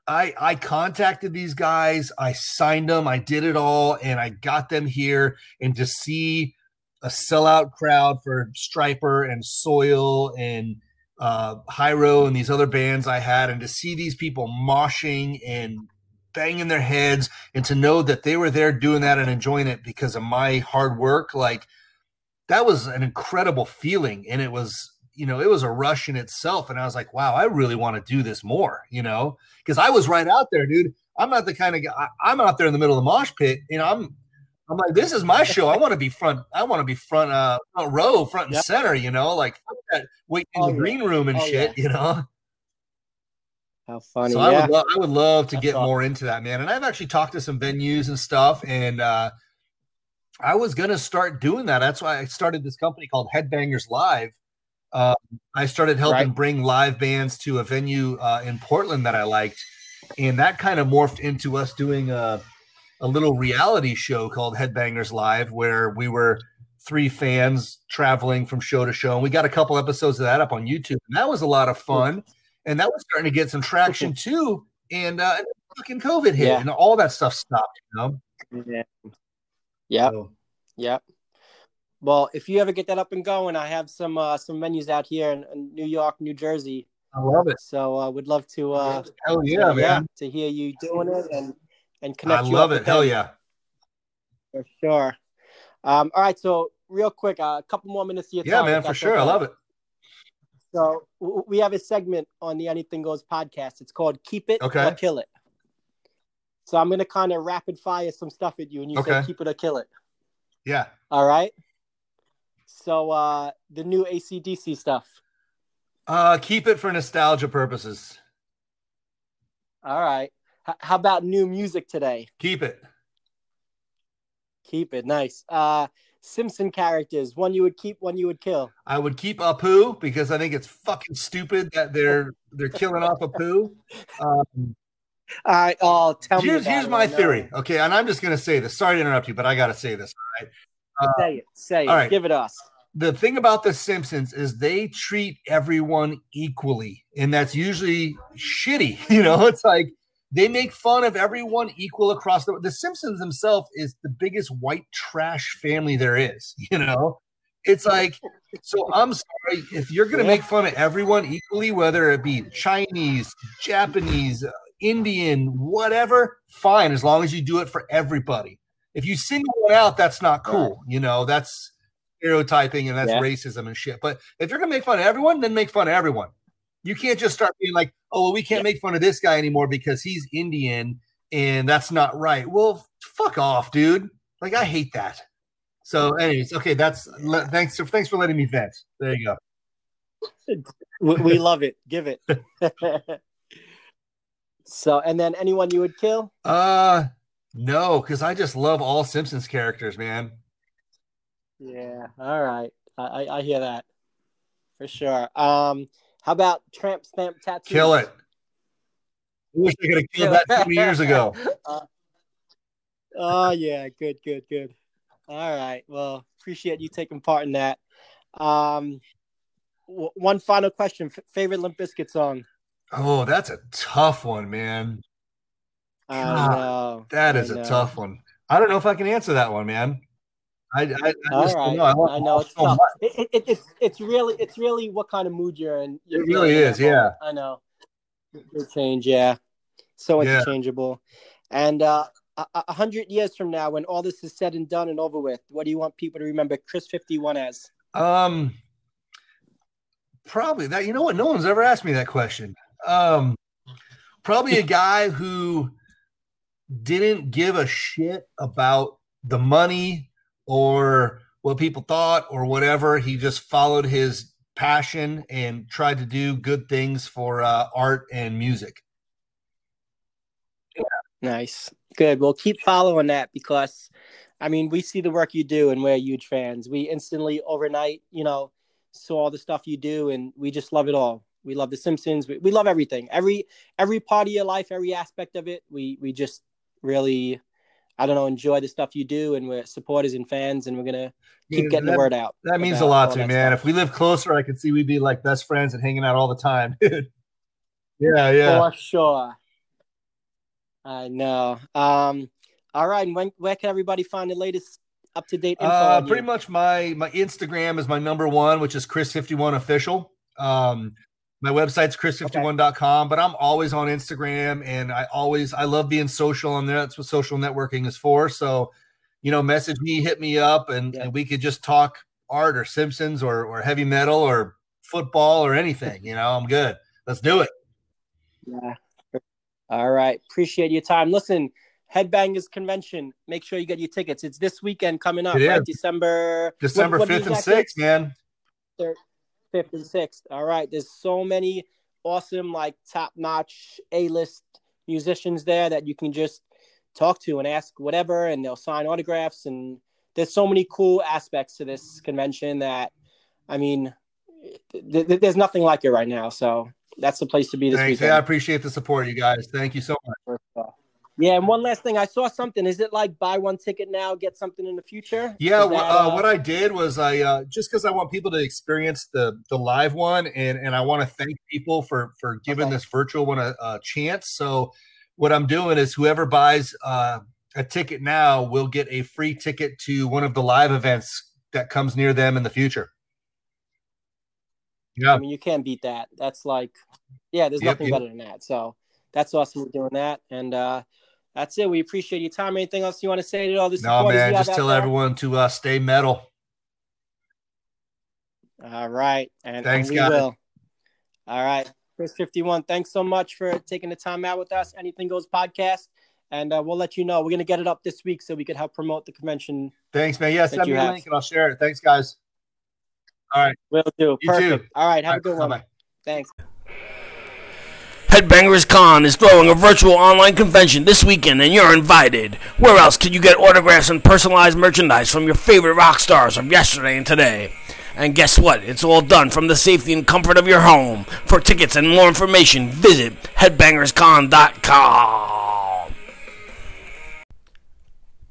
I I contacted these guys, I signed them, I did it all, and I got them here. And to see a sellout crowd for Stryper and Soil and uh, Hyro and these other bands I had, and to see these people moshing and banging their heads, and to know that they were there doing that and enjoying it because of my hard work, like that was an incredible feeling. And it was, you know, it was a rush in itself. And I was like, wow, I really want to do this more, you know, because I was right out there, dude. I'm not the kind of guy. I'm out there in the middle of the mosh pit. You know, I'm I'm like, this is my show. I want to be front. I want to be front, uh, front row, front and yep. center. You know, like that, waiting in oh, the green room and oh, shit. Yeah. You know. How funny! So yeah. I would, lo- I would love to That's get awesome. more into that, man. And I've actually talked to some venues and stuff, and uh, I was gonna start doing that. That's why I started this company called Headbangers Live. Uh, I started helping right. bring live bands to a venue uh, in Portland that I liked, and that kind of morphed into us doing a a little reality show called Headbangers Live, where we were three fans traveling from show to show. And we got a couple episodes of that up on YouTube. And that was a lot of fun. And that was starting to get some traction too. And uh fucking COVID hit yeah. and all that stuff stopped, you know? Yeah. Yep. So. Yep. Well, if you ever get that up and going, I have some uh some venues out here in, in New York, New Jersey. I love it. So uh would love to uh Hell yeah, man. Yeah, to hear you doing it and and connect. I love it. Hell yeah. For sure. Um, all right, so real quick, uh, a couple more minutes of. Yeah, man, for sure. Okay. I love it. So w- we have a segment on the Anything Goes podcast. It's called "Keep It okay. or Kill It." So I'm gonna kind of rapid fire some stuff at you, and you okay. say "Keep it or kill it." Yeah. All right. So uh the new ACDC stuff. Uh, keep it for nostalgia purposes. All right. H- how about new music today? Keep it. Keep it. Nice. Uh, Simpson characters, one you would keep, one you would kill. I would keep Apu because I think it's fucking stupid that they're they're killing off Apu. Um, I oh, tell here's, me. Here's my theory. Okay, and I'm just gonna say this. Sorry to interrupt you, but I gotta say this. All right. Uh, say it. Say it. All right. Give it us. The thing about the Simpsons is they treat everyone equally, and that's usually shitty. You know, it's like they make fun of everyone equal across the. The Simpsons themselves is the biggest white trash family there is. You know, it's like so. I'm sorry if you're going to make fun of everyone equally, whether it be Chinese, Japanese, uh, Indian, whatever. Fine, as long as you do it for everybody. If you single one out, that's not cool. You know, that's stereotyping and that's yeah. racism and shit. But if you're going to make fun of everyone, then make fun of everyone. You can't just start being like, oh, well, we can't make fun of this guy anymore because he's Indian and that's not right. Well, fuck off, dude. Like, I hate that. So, anyways, okay, that's thanks. Thanks for letting me vent. There you go. we love it. Give it. so, and then anyone you would kill? Uh, no, because I just love all Simpsons characters, man. Yeah. All right. I, I hear that for sure. Um, how about tramp stamp tattoos? Kill it. I wish I could have killed that 20 years ago. Uh, oh yeah, good, good, good. All right. Well, appreciate you taking part in that. Um, w- one final question: F- favorite Limp Bizkit song? Oh, that's a tough one, man. God, that is a tough one. I don't know if I can answer that one, man. I, I, I All right. know. I, I know it's so. It, it, it's it's really it's really what kind of mood you're in. You're it really is, yeah. I know. It change, yeah. So interchangeable. Yeah. And uh, a hundred years from now, when all this is said and done and over with, what do you want people to remember Chris Fifty One as? Um, probably that. You know what? No one's ever asked me that question. Um, probably a guy who didn't give a shit about the money or what people thought or whatever. He just followed his passion and tried to do good things for uh, art and music. Nice. Good. Well, keep following that because, I mean, we see the work you do and we're huge fans. We instantly, overnight, you know, saw all the stuff you do and we just love it all. We love The Simpsons. We, we love everything. Every every part of your life, every aspect of it. We we just really I don't know, enjoy the stuff you do, and we're supporters and fans, and we're gonna keep Yeah, getting that- the word out. That means a lot to me, man. stuff. If we live closer, I could see we'd be like best friends and hanging out all the time, dude. yeah, yeah. For sure. I know. Um, all right. and When, where can everybody find the latest up to date? Uh, pretty much my my Instagram is my number one, which is Chris51 official. Um, my website's chris51.com, but I'm always on Instagram and I always I love being social on there. That's what social networking is for. So, you know, message me, hit me up, and, Yeah. and we could just talk art or Simpsons or or heavy metal or football or anything. You know, I'm good. Let's do it. Yeah. All right. Appreciate your time. Listen, Headbangers Convention. Make sure you get your tickets. It's this weekend coming up, right? December December 5th and 6th, man. Fifth and sixth. All right. There's so many awesome, like top notch A list musicians there that you can just talk to and ask whatever, and they'll sign autographs. And there's so many cool aspects to this convention that, I mean, th- th- there's nothing like it right now. So that's the place to be this Thanks. weekend. Yeah, I appreciate the support, you guys. Thank you so much. Yeah, and one last thing, I saw something. Is it like buy one ticket now, get something in the future? Yeah, that, uh, what I did was I uh, just because I want people to experience the the live one, and and I want to thank people for for giving Okay. this virtual one a, a chance. So what I'm doing is whoever buys uh, a ticket now will get a free ticket to one of the live events that comes near them in the future. Yeah, I mean, you can't beat that. That's like, yeah, there's Yep, nothing yep. better than that. So that's awesome we're doing that. And uh, that's it. We appreciate your time. Anything else you want to say to all this? no man, just tell everyone to uh, stay metal. All right. And, and Thanks, we guys. will. All right. Chris51, thanks so much for taking the time out with us. Anything Goes podcast. And uh, we'll let you know. We're going to get it up this week so we could help promote the convention. Thanks, man. Yeah, send me a link and I'll share it. Thanks, guys. All right, We'll do. You Perfect. too. All right. Have All a right, good one. bye-bye. Thanks. Headbangers Con is throwing a virtual online convention this weekend and you're invited. Where else can you get autographs and personalized merchandise from your favorite rock stars of yesterday and today? And guess what? It's all done from the safety and comfort of your home. For tickets and more information, visit headbangerscon.com.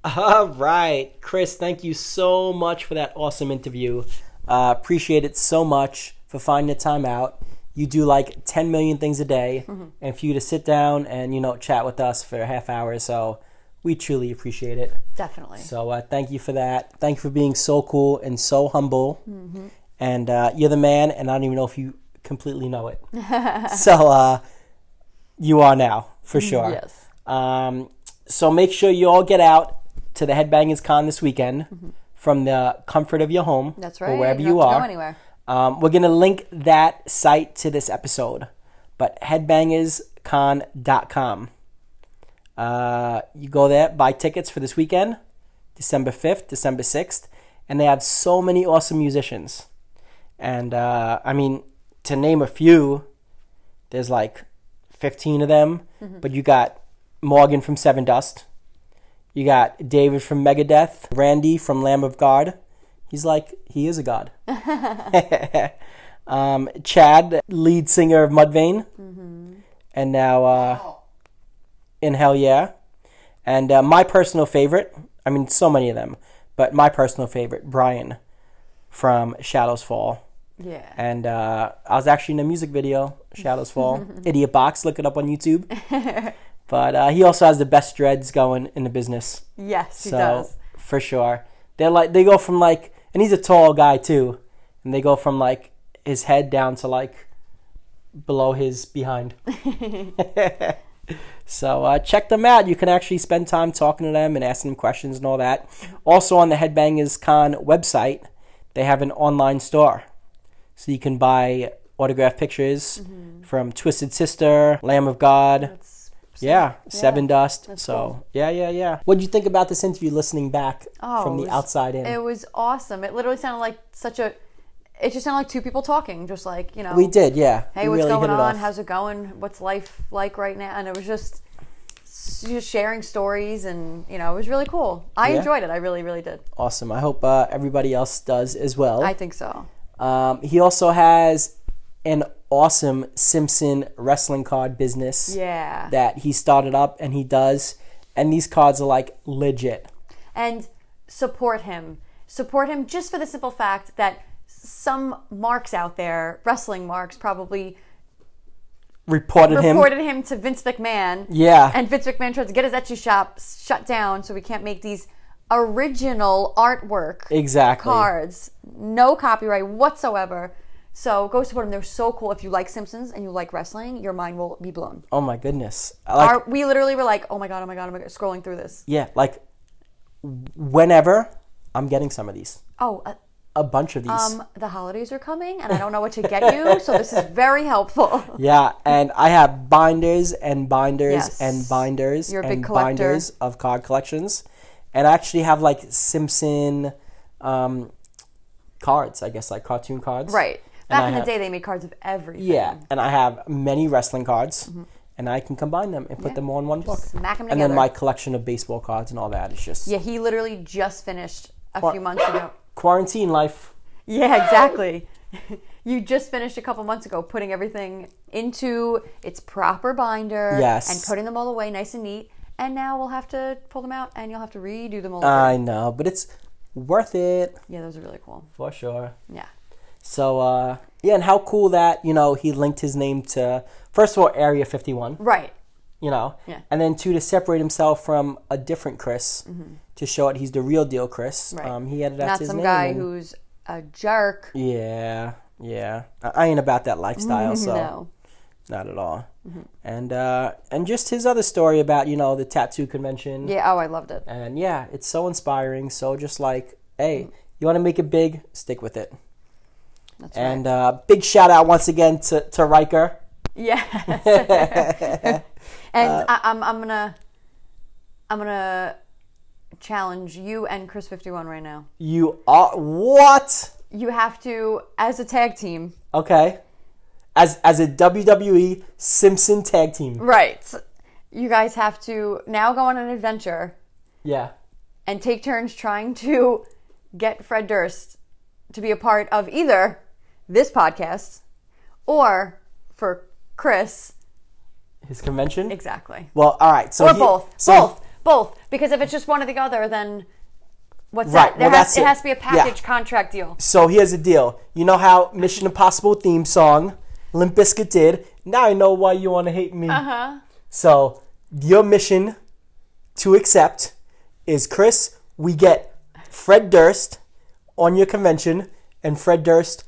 All right, Chris, thank you so much for that awesome interview. Uh, appreciate it so much for finding the time out. You do like 10 million things a day, and for you to sit down and, you know, chat with us for a half hour or so, we truly appreciate it. Definitely. So uh, thank you for that. Thank you for being so cool and so humble. And uh, you're the man, and I don't even know if you completely know it. so uh, you are now, for sure. Yes. Um, so make sure you all get out to the Headbangers Con this weekend from the comfort of your home. Mm-hmm. That's right. Or wherever you you, don't have to are. go anywhere. Um, we're going to link that site to this episode, but headbangerscon.com. Uh, you go there, buy tickets for this weekend, December 5th, December 6th, and they have so many awesome musicians. And uh, I mean, to name a few, there's like 15 of them, but you got Morgan from Sevendust. You got David from Megadeth, Randy from Lamb of God. He's like, he is a god. um, Chad, lead singer of Mudvayne. And now uh, in Hell Yeah. And uh, my personal favorite, I mean, so many of them, but my personal favorite, Brian from Shadows Fall. Yeah. And uh, I was actually in a music video, Shadows Fall. Idiot Box, look it up on YouTube. but uh, he also has the best dreads going in the business. Yes, he does. for sure, they're like they go from like, and he's a tall guy too, and they go from like his head down to like below his behind. so uh, check them out. You can actually spend time talking to them and asking them questions and all that. Also on the Headbangers Con website, they have an online store, so you can buy autographed pictures from Twisted Sister, Lamb of God. Yeah, Sevendust. So cool. yeah, yeah, yeah. What did you think about this interview? Listening back Oh, from the was- outside in, It was awesome. It literally sounded like such a. It just sounded like two people talking, just like you know. we did, yeah. Hey, we what's really going it on? How's it going? What's life like right now? And it was just, just sharing stories, and you know, it was really cool. I Yeah. enjoyed it. I really, really did. awesome. I hope uh, everybody else does as well. I think so. Um, he also has an awesome Simpson wrestling card business Yeah. that he started up, and he does and these cards are like legit. and support him. Support him just for the simple fact that some marks out there, wrestling marks, probably Reported him. reported him to Vince McMahon. Yeah. And Vince McMahon tried to get his Etsy shop shut down so we can't make these original artwork Exactly. cards. No copyright whatsoever. So go support them. They're so cool. If you like Simpsons and you like wrestling, your mind will be blown. Oh my goodness. Like Our, we literally were like, oh my god, oh my god, oh my god, scrolling through this. yeah, like whenever I'm getting some of these. Oh, uh, A bunch of these. um, the holidays are coming, and I don't know what to get you, so this is very helpful. Yeah, and I have binders and binders Yes. and binders You're a and big collector. binders of card collections. And I actually have like Simpson um, cards, I guess, like cartoon cards. Right. Back in the day, they made cards of everything. Yeah, and I have many wrestling cards, mm-hmm. and I can combine them and put them all in one book. smack 'em and then my collection of baseball cards and all that is just Yeah, he literally just finished a What? few months ago. quarantine life. Yeah, exactly. you just finished a couple months ago putting everything into its proper binder Yes. and putting them all away nice and neat. And now we'll have to pull them out and you'll have to redo them all. I know, but it's worth it yeah, those are really cool. for sure. Yeah. So uh, yeah, and how cool that you know he linked his name to first of all Area Fifty One. Right. you know. Yeah. And then two to separate himself from a different Chris to show it he's the real deal Chris. Mm-hmm. Right. Um, he added that Not to his some name. guy and- who's a jerk. Yeah, yeah. I I ain't about that lifestyle, so no. not at all. Mm-hmm. And uh, and just his other story about you know the tattoo convention. Yeah, oh, I loved it. And yeah, it's so inspiring. So just like, hey, you want to make it big, stick with it. That's And uh, big shout out once again to to Riker. Yes. and I, I'm I'm gonna I'm gonna challenge you and Chris Fifty One right now. You are what? You have to, as a tag team, Okay. As as a WWE Simpson tag team. right? You guys have to now go on an adventure Yeah. and take turns trying to get Fred Durst to be a part of either this podcast or for Chris. His convention. Exactly. Well, all right. So or he- both. so- both. Both. Because if it's just one or the other, then what's Right, that? There well, has, that's it it. has to be a Yeah. package contract deal. So here's the deal. You know how Mission Impossible theme song Limp Bizkit did. Now I know why you want to hate me. Uh huh. So your mission to accept is Chris. We get Fred Durst on your convention and Fred Durst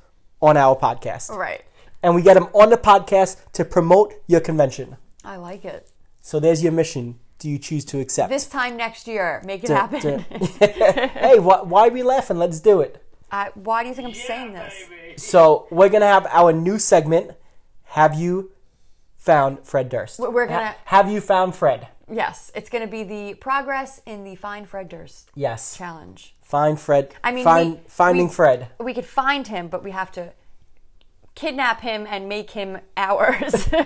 on our podcast, Right. and we get them on the podcast to promote your convention. I like it. So there's your mission. Do you choose to accept? This time next year, make it To- happen. to- hey, wh- why are we laughing? Let's do it. I, why do you think I'm saying this? So we're gonna have our new segment. Have you found Fred Durst? We're- we're gonna- Ha- have you found Fred? Yes, it's going to be the progress in the Find Fred Durst Yes. challenge. Find Fred. I mean, find we- finding we- Fred. We could find him, but we have to kidnap him and make him ours.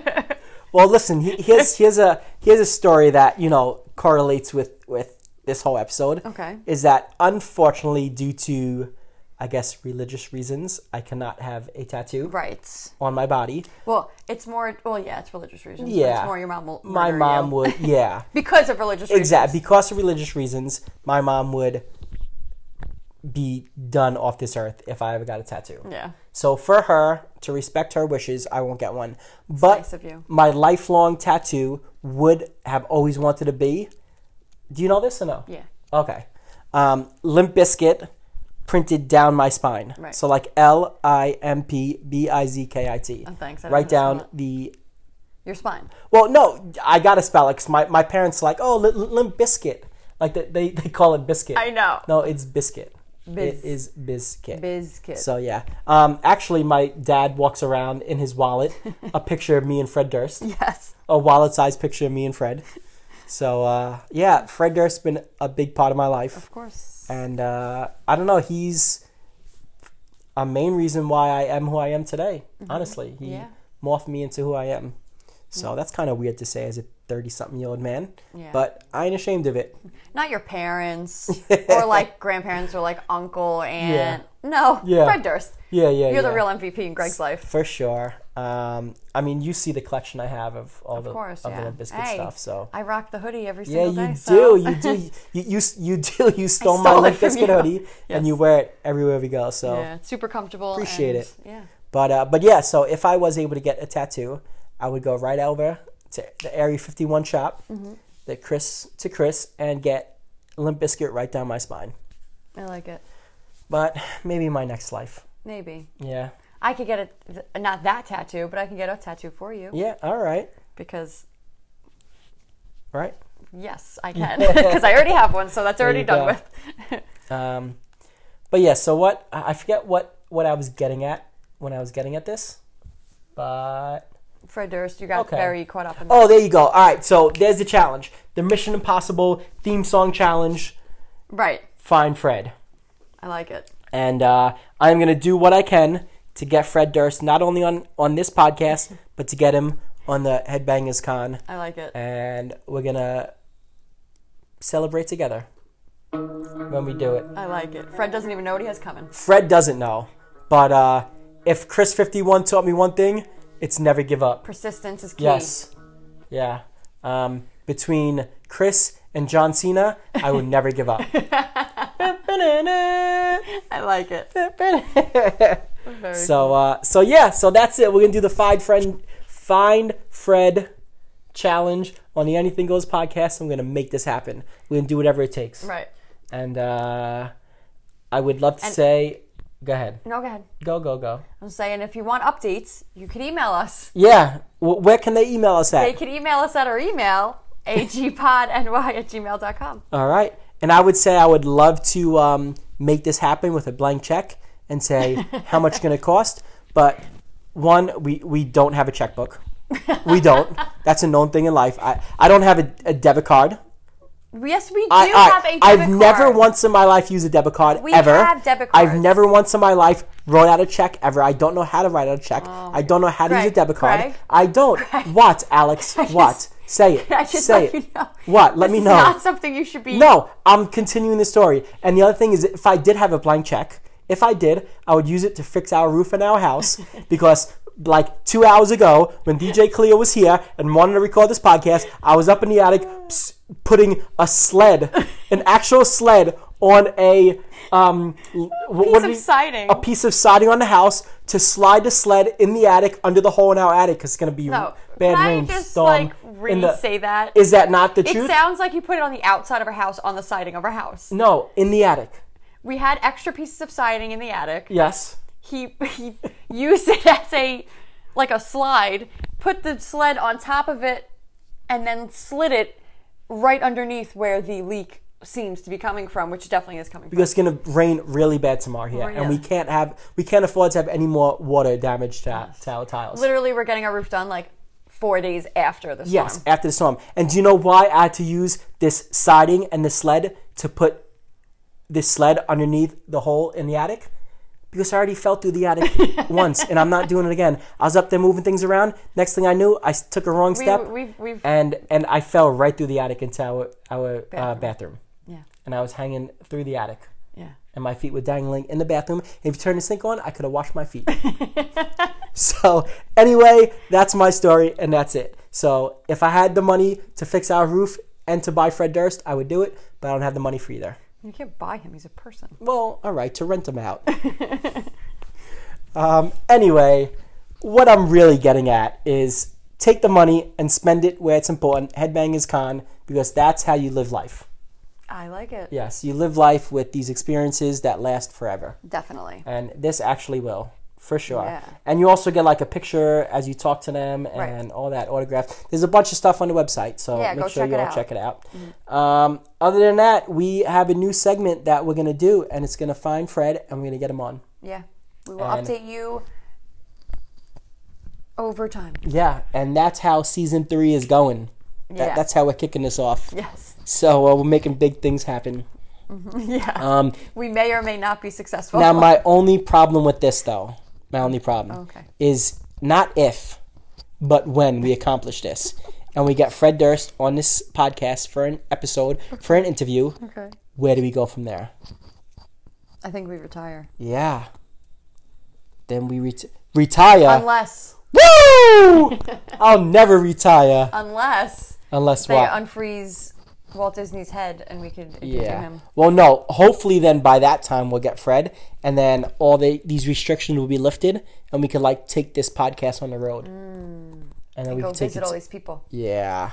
Well, listen. Here's here's a here's a story that you know correlates with with this whole episode. Okay. Is that unfortunately due to, I guess, religious reasons, I cannot have a tattoo right. on my body. Well, it's more. Well, yeah, it's religious reasons. Yeah. It's more your mom will. My mom you. would. Yeah. because of religious reasons. Exactly. Because of religious reasons, my mom would be done off this earth if I ever got a tattoo. Yeah. So for her, to respect her wishes, I won't get one. But nice of you. my lifelong tattoo would have always wanted to be. Do you know this or no? Yeah. Okay. Um, Limp Bizkit printed down my spine. Right. So like L I M P B I Z K I T. Oh, thanks. I Write down the Your spine. well, no, I gotta spell it 'cause my, my parents are like, oh, li- li- limp biscuit. Like they, they, they call it biscuit. I know. No, it's biscuit. Biz- It is biscuit. Bizkit. So yeah. Um, actually, my dad walks around in his wallet a picture of me and Fred Durst, yes. a wallet-sized picture of me and Fred. So uh, yeah, Fred Durst's been a big part of my life, Of course. and uh, I don't know, he's a main reason why I am who I am today. Honestly, he Mm-hmm. Yeah. morphed me into who I am. So that's kind of weird to say as a thirty-something-year-old man, Yeah. but I ain't ashamed of it. Not your parents or like grandparents or like uncle, aunt. No, Yeah. Fred Durst. Yeah, yeah, You're the real MVP in Greg's life. For sure. Um, I mean, you see the collection I have of all the Of course, of yeah. the biscuit Hey, stuff. So I rock the hoodie every yeah, single you day. do, so- you do, you you you do. You stole, my stole it Limp from Bizkit you. hoodie, and you wear it everywhere we go. So, yeah, it's super comfortable. Appreciate and- it. Yeah. but uh, but yeah. So if I was able to get a tattoo, I would go right over to the Area Fifty One shop, Mm-hmm. the Chris to Chris, and get Limp Bizkit right down my spine. I like it. But maybe my next life. Maybe Yeah. I could get a not that tattoo, but I can get a tattoo for you Yeah. All right. because Right. yes, I can because I already have one, so that's already done go. with. Um, but yeah, so what I I forget what what I was getting at when I was getting at this, but Fred Durst, you got Okay. very caught up in. oh, there you go. All right, so there's the challenge, the Mission Impossible theme song challenge. right. Find Fred, I like it. and uh, I'm gonna do what I can to get Fred Durst not only on on this podcast, but to get him on the Headbangers Con, I like it. and we're gonna celebrate together when we do it. I like it. Fred doesn't even know what he has coming. Fred doesn't know, but uh, if Chris fifty one taught me one thing, it's never give up. Persistence is key. Yes, yeah. Um, between Chris and John Cena, I would never give up. I like it. So, uh, so yeah, so that's it. We're gonna do the find friend, find Fred challenge on the Anything Goes podcast. I'm gonna make this happen. We're gonna do whatever it takes. right. And uh, I would love to And- say, go ahead, No, go ahead. go, go, go. I'm saying if you want updates, you can email us. Yeah, w- where can they email us at? They can email us at our email, agpodny at gmail.com. All right. And I would say I would love to um, make this happen with a blank check and say how much it's going to cost. But one, we, we don't have a checkbook. We don't. That's a known thing in life. I, I don't have a, a debit card. Yes, we do I, have a debit I've card. never once in my life used a debit card We ever. have debit cards. I've never once in my life wrote out a check ever. I don't know how to write out a check. Oh, I don't know how to use a debit card. Craig, I don't. What, Alex? what? Say it. I just Say it. you know. What? Let me know. not something you should be. No, I'm continuing the story. And the other thing is, if I did have a blank check, if I did, I would use it to fix our roof in our house because, like two hours ago, when DJ Cleo was here and wanted to record this podcast, I was up in the attic putting a sled, an actual sled, on a um, l- wh- what Piece of he- siding. a piece of siding on the house to slide the sled in the attic under the hole in our attic because it's gonna be No. bad Can I rain just storm. like in the- re-say that? Is that not the it truth? It sounds like you put it on the outside of our house, on the siding of our house. no, in the attic. We had extra pieces of siding in the attic. Yes. He he used it as a like a slide, put the sled on top of it, and then slid it right underneath where the leak seems to be coming from, which definitely is coming from. because it's gonna rain really bad tomorrow here, yeah. and we can't have we can't afford to have any more water damage to, to our tiles. Literally, we're getting our roof done like four days after the storm. Yes, after the storm. And do you know why I had to use this siding and the sled to put this sled underneath the hole in the attic? Because I already fell through the attic once, and I'm not doing it again. I was up there moving things around. Next thing I knew, I took a wrong step, we've- we've- and and I fell right through the attic into our our bathroom. Uh, Bathroom. bathroom, Yeah, and I was hanging through the attic. yeah. and my feet were dangling in the bathroom. If you turn the sink on, I could have washed my feet. so, anyway, that's my story, and that's it. So, if I had the money to fix our roof and to buy Fred Durst, I would do it, but I don't have the money for either. You can't buy him; he's a person. Well, all right, to rent him out. um, anyway, what I'm really getting at is take the money and spend it where it's important. Headbangers Con because that's how you live life. I like it. Yes, you live life with these experiences that last forever. Definitely. and this actually will for sure Yeah. and you also get like a picture as you talk to them and Right. all that autograph there's a bunch of stuff on the website so Yeah, make sure you all out. Mm-hmm. check it out um, other than that we have a new segment that we're going to do and it's going to find fred and we're going to get him on Yeah, we will And- update you over time. yeah and that's how season three is going that, Yeah. that's how we're kicking this off Yes. so uh, we're making big things happen Yeah. um, we may or may not be successful. now my only problem with this though my only problem oh, Okay. is not if, but when we accomplish this. And we get Fred Durst on this podcast for an episode, for an interview. Okay. Where do we go from there? I think we retire. Yeah. Then we ret- retire. Unless, Woo! I'll never retire unless unless they what? unfreeze Walt Disney's head and we could interview Yeah. him. Well, no. Hopefully, then by that time we'll get Fred, and then all the these restrictions will be lifted, and we could like take this podcast on the road, and then we Go can take visit it. all these people. yeah.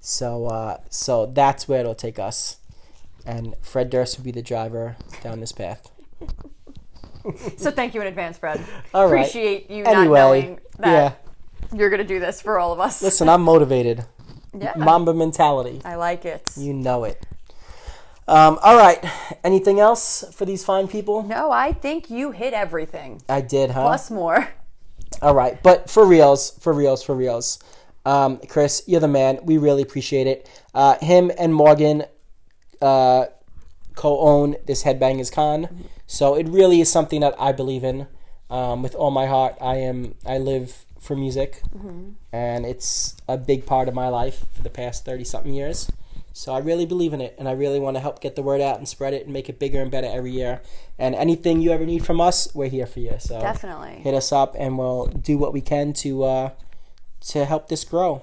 So, uh, so that's where it'll take us, and Fred Durst will be the driver down this path. So thank you in advance, Fred. All right. Appreciate you Anyway, not knowing that yeah. you're gonna do this for all of us. Listen, I'm motivated. yeah, Mamba mentality. I like it. You know it. Um, all right. Anything else for these fine people? No, I think you hit everything I did, huh? plus more. All right, but for reals, for reals, for reals. Um, Chris, you're the man. We really appreciate it. Uh, him and Morgan uh, co-own this Headbangers Con, so it really is something that I believe in um, with all my heart. I am. I live for music, and it's a big part of my life for the past thirty something years. So I really believe in it, and I really want to help get the word out and spread it and make it bigger and better every year. And anything you ever need from us, we're here for you. So Definitely. hit us up and we'll do what we can to uh, to help this grow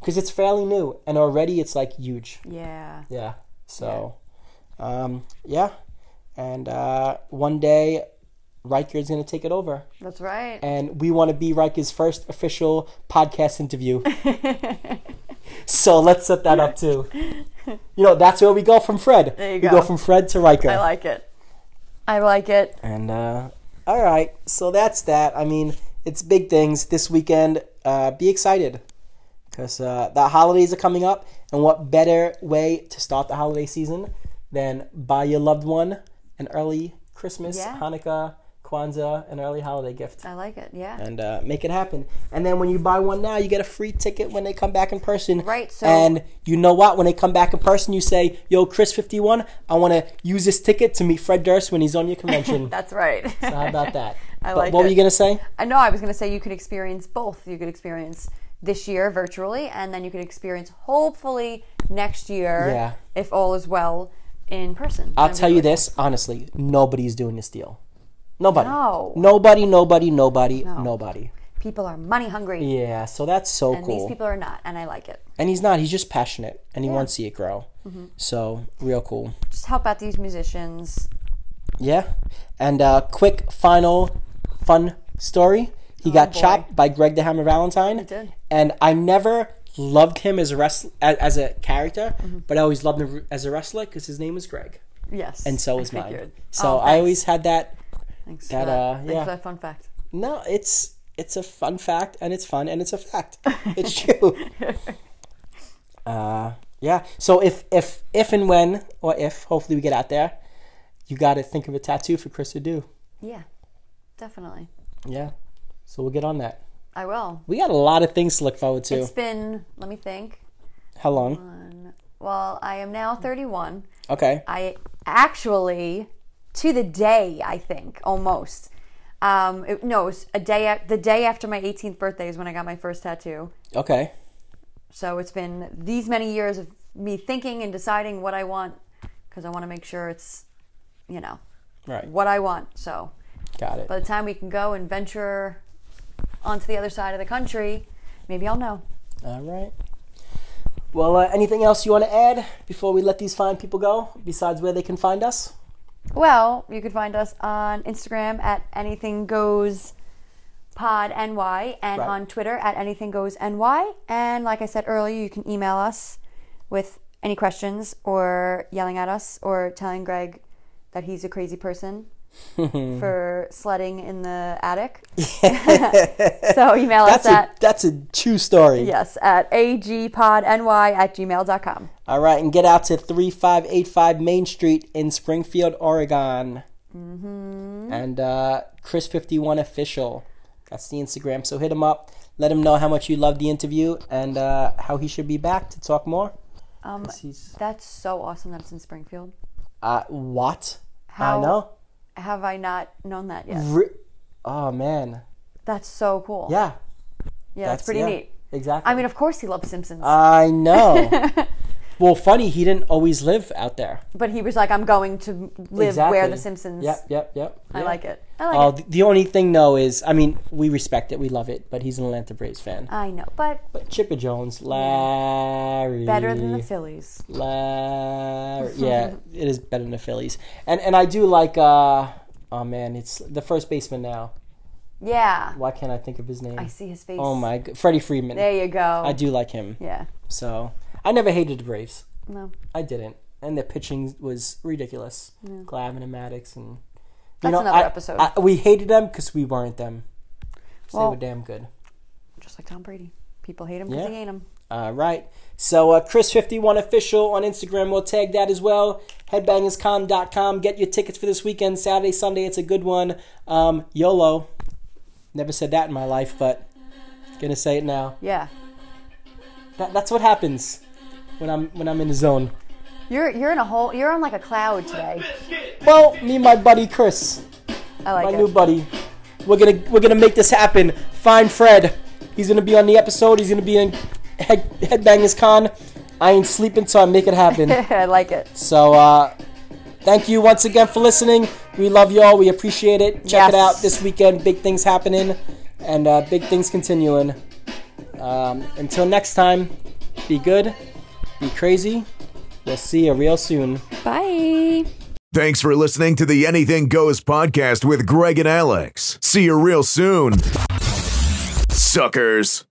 because it's fairly new and already it's like huge Yeah. yeah so um, yeah and uh, one day Riker is going to take it over That's right. and we want to be Riker's first official podcast interview so let's set that up too you know that's where we go from Fred There you we go. go from Fred to Riker I like it. I like it. And uh, all right, so that's that. I mean, it's big things this weekend. Uh, be excited because uh, the holidays are coming up, and what better way to start the holiday season than buy your loved one an early Christmas, Yeah. Hanukkah, Kwanzaa, an early holiday gift, I like it. Yeah. and uh, make it happen. And then when you buy one now, you get a free ticket when they come back in person. Right, so- and you know what? When they come back in person, you say, "Yo, Chris fifty one, I want to use this ticket to meet Fred Durst when he's on your convention." That's right. So how about that? I But like what were you gonna say? I know I was going to say you could experience both. You could experience this year virtually, and then you could experience hopefully next year, Yeah. if all is well, in person. I'll tell you this honestly: nobody's doing this deal. Nobody. No. Nobody. Nobody. Nobody. Nobody. People are money hungry, Yeah. So that's so and cool. these people are not, and I like it. and he's not. He's just passionate, and he wants to see it grow. Mm-hmm. So real cool. Just help out these musicians. Yeah. And uh, quick final fun story. He got Oh, boy. chopped by Greg the Hammer Valentine. He did. And I never loved him as a wrestler, as, as a character, Mm-hmm. but I always loved him as a wrestler because his name was Greg, Yes, and so I was mine. So Oh, I always had that. Thanks that. uh, Thanks yeah. fun fact. No, it's it's a fun fact, and it's fun, and it's a fact. It's true. uh, yeah. So if if if and when or if hopefully we get out there, you got to think of a tattoo for Chris to do. Yeah, definitely. Yeah. So we'll get on that. I will. We got a lot of things to look forward to. It's been. Let me think. How long? Well, I am now 31. Okay. I actually, to the day, I think almost. Um, it, no, it was a day. The day after my 18th birthday is when I got my first tattoo. Okay. So it's been these many years of me thinking and deciding what I want because I want to make sure it's, you know, Right. what I want. So Got it. by the time we can go and venture onto the other side of the country, maybe I'll know. All right. Well, uh, anything else you want to add before we let these fine people go? Besides where they can find us? Well, you can find us on Instagram at anything goes pod ny and Right. on Twitter at anything goes ny. And like I said earlier, you can email us with any questions or yelling at us or telling Greg that he's a crazy person for sledding in the attic. so email That's us a at that's a true story. yes at agpodny at gmail.com. All right, and get out to 3585 Main Street in Springfield, Oregon. Mm-hmm. And uh, Chris51 Official. That's the Instagram. So hit him up. Let him know how much you loved the interview and uh, how he should be back to talk more. Um, that's so awesome that it's in Springfield. uh, what? How- I know. Have I not known that yet? Re- oh, man. That's so cool. Yeah. Yeah, that's, pretty yeah, neat. Exactly. I mean, of course he loves Simpsons. I know. Well, funny, he didn't always live out there. But he was like, I'm going to live where Exactly. the Simpsons. Yep, yep, yep. I yeah. like it. I like Oh, it. the, the only thing though is, I mean, we respect it, we love it, but he's an Atlanta Braves fan. I know, but But Chipper Jones, Larry, better than the Phillies. Larry, yeah, it is better than the Phillies. And and I do like, uh oh man, it's the first baseman now. Yeah. Why can't I think of his name? I see his face. Oh my, Freddie Freeman. There you go. I do like him. Yeah. So I never hated the Braves. No. I didn't, and their pitching was ridiculous. Glavine and Maddux, and you That's know, another I- episode. I- we hated them because we weren't them. So Well- they were damn good. Just like Tom Brady. People hate him because Yeah. he ain't him. All right. So uh, Chris51 official on Instagram. We'll tag that as well. Headbangerscon.com. Get your tickets for this weekend, Saturday, Sunday. It's a good one. Um, YOLO. Never said that in my life, but gonna say it now. Yeah. That, that's what happens when I'm when I'm in the zone. You're you're in a whole you're on like a cloud today. Well, me and my buddy Chris, I like my it. new buddy, we're gonna we're gonna make this happen. Find Fred. He's gonna be on the episode. He's gonna be in Head, Headbangers Con. I ain't sleeping till I make it happen. I like it. So, uh, thank you once again for listening. We love y'all. We appreciate it. Check it out this weekend. Big things happening and uh, big things continuing. Um, until next time, be good, be crazy. We'll see you real soon. Bye. Thanks for listening to the Anything Goes podcast with Greg and Alex. See you real soon. Suckers.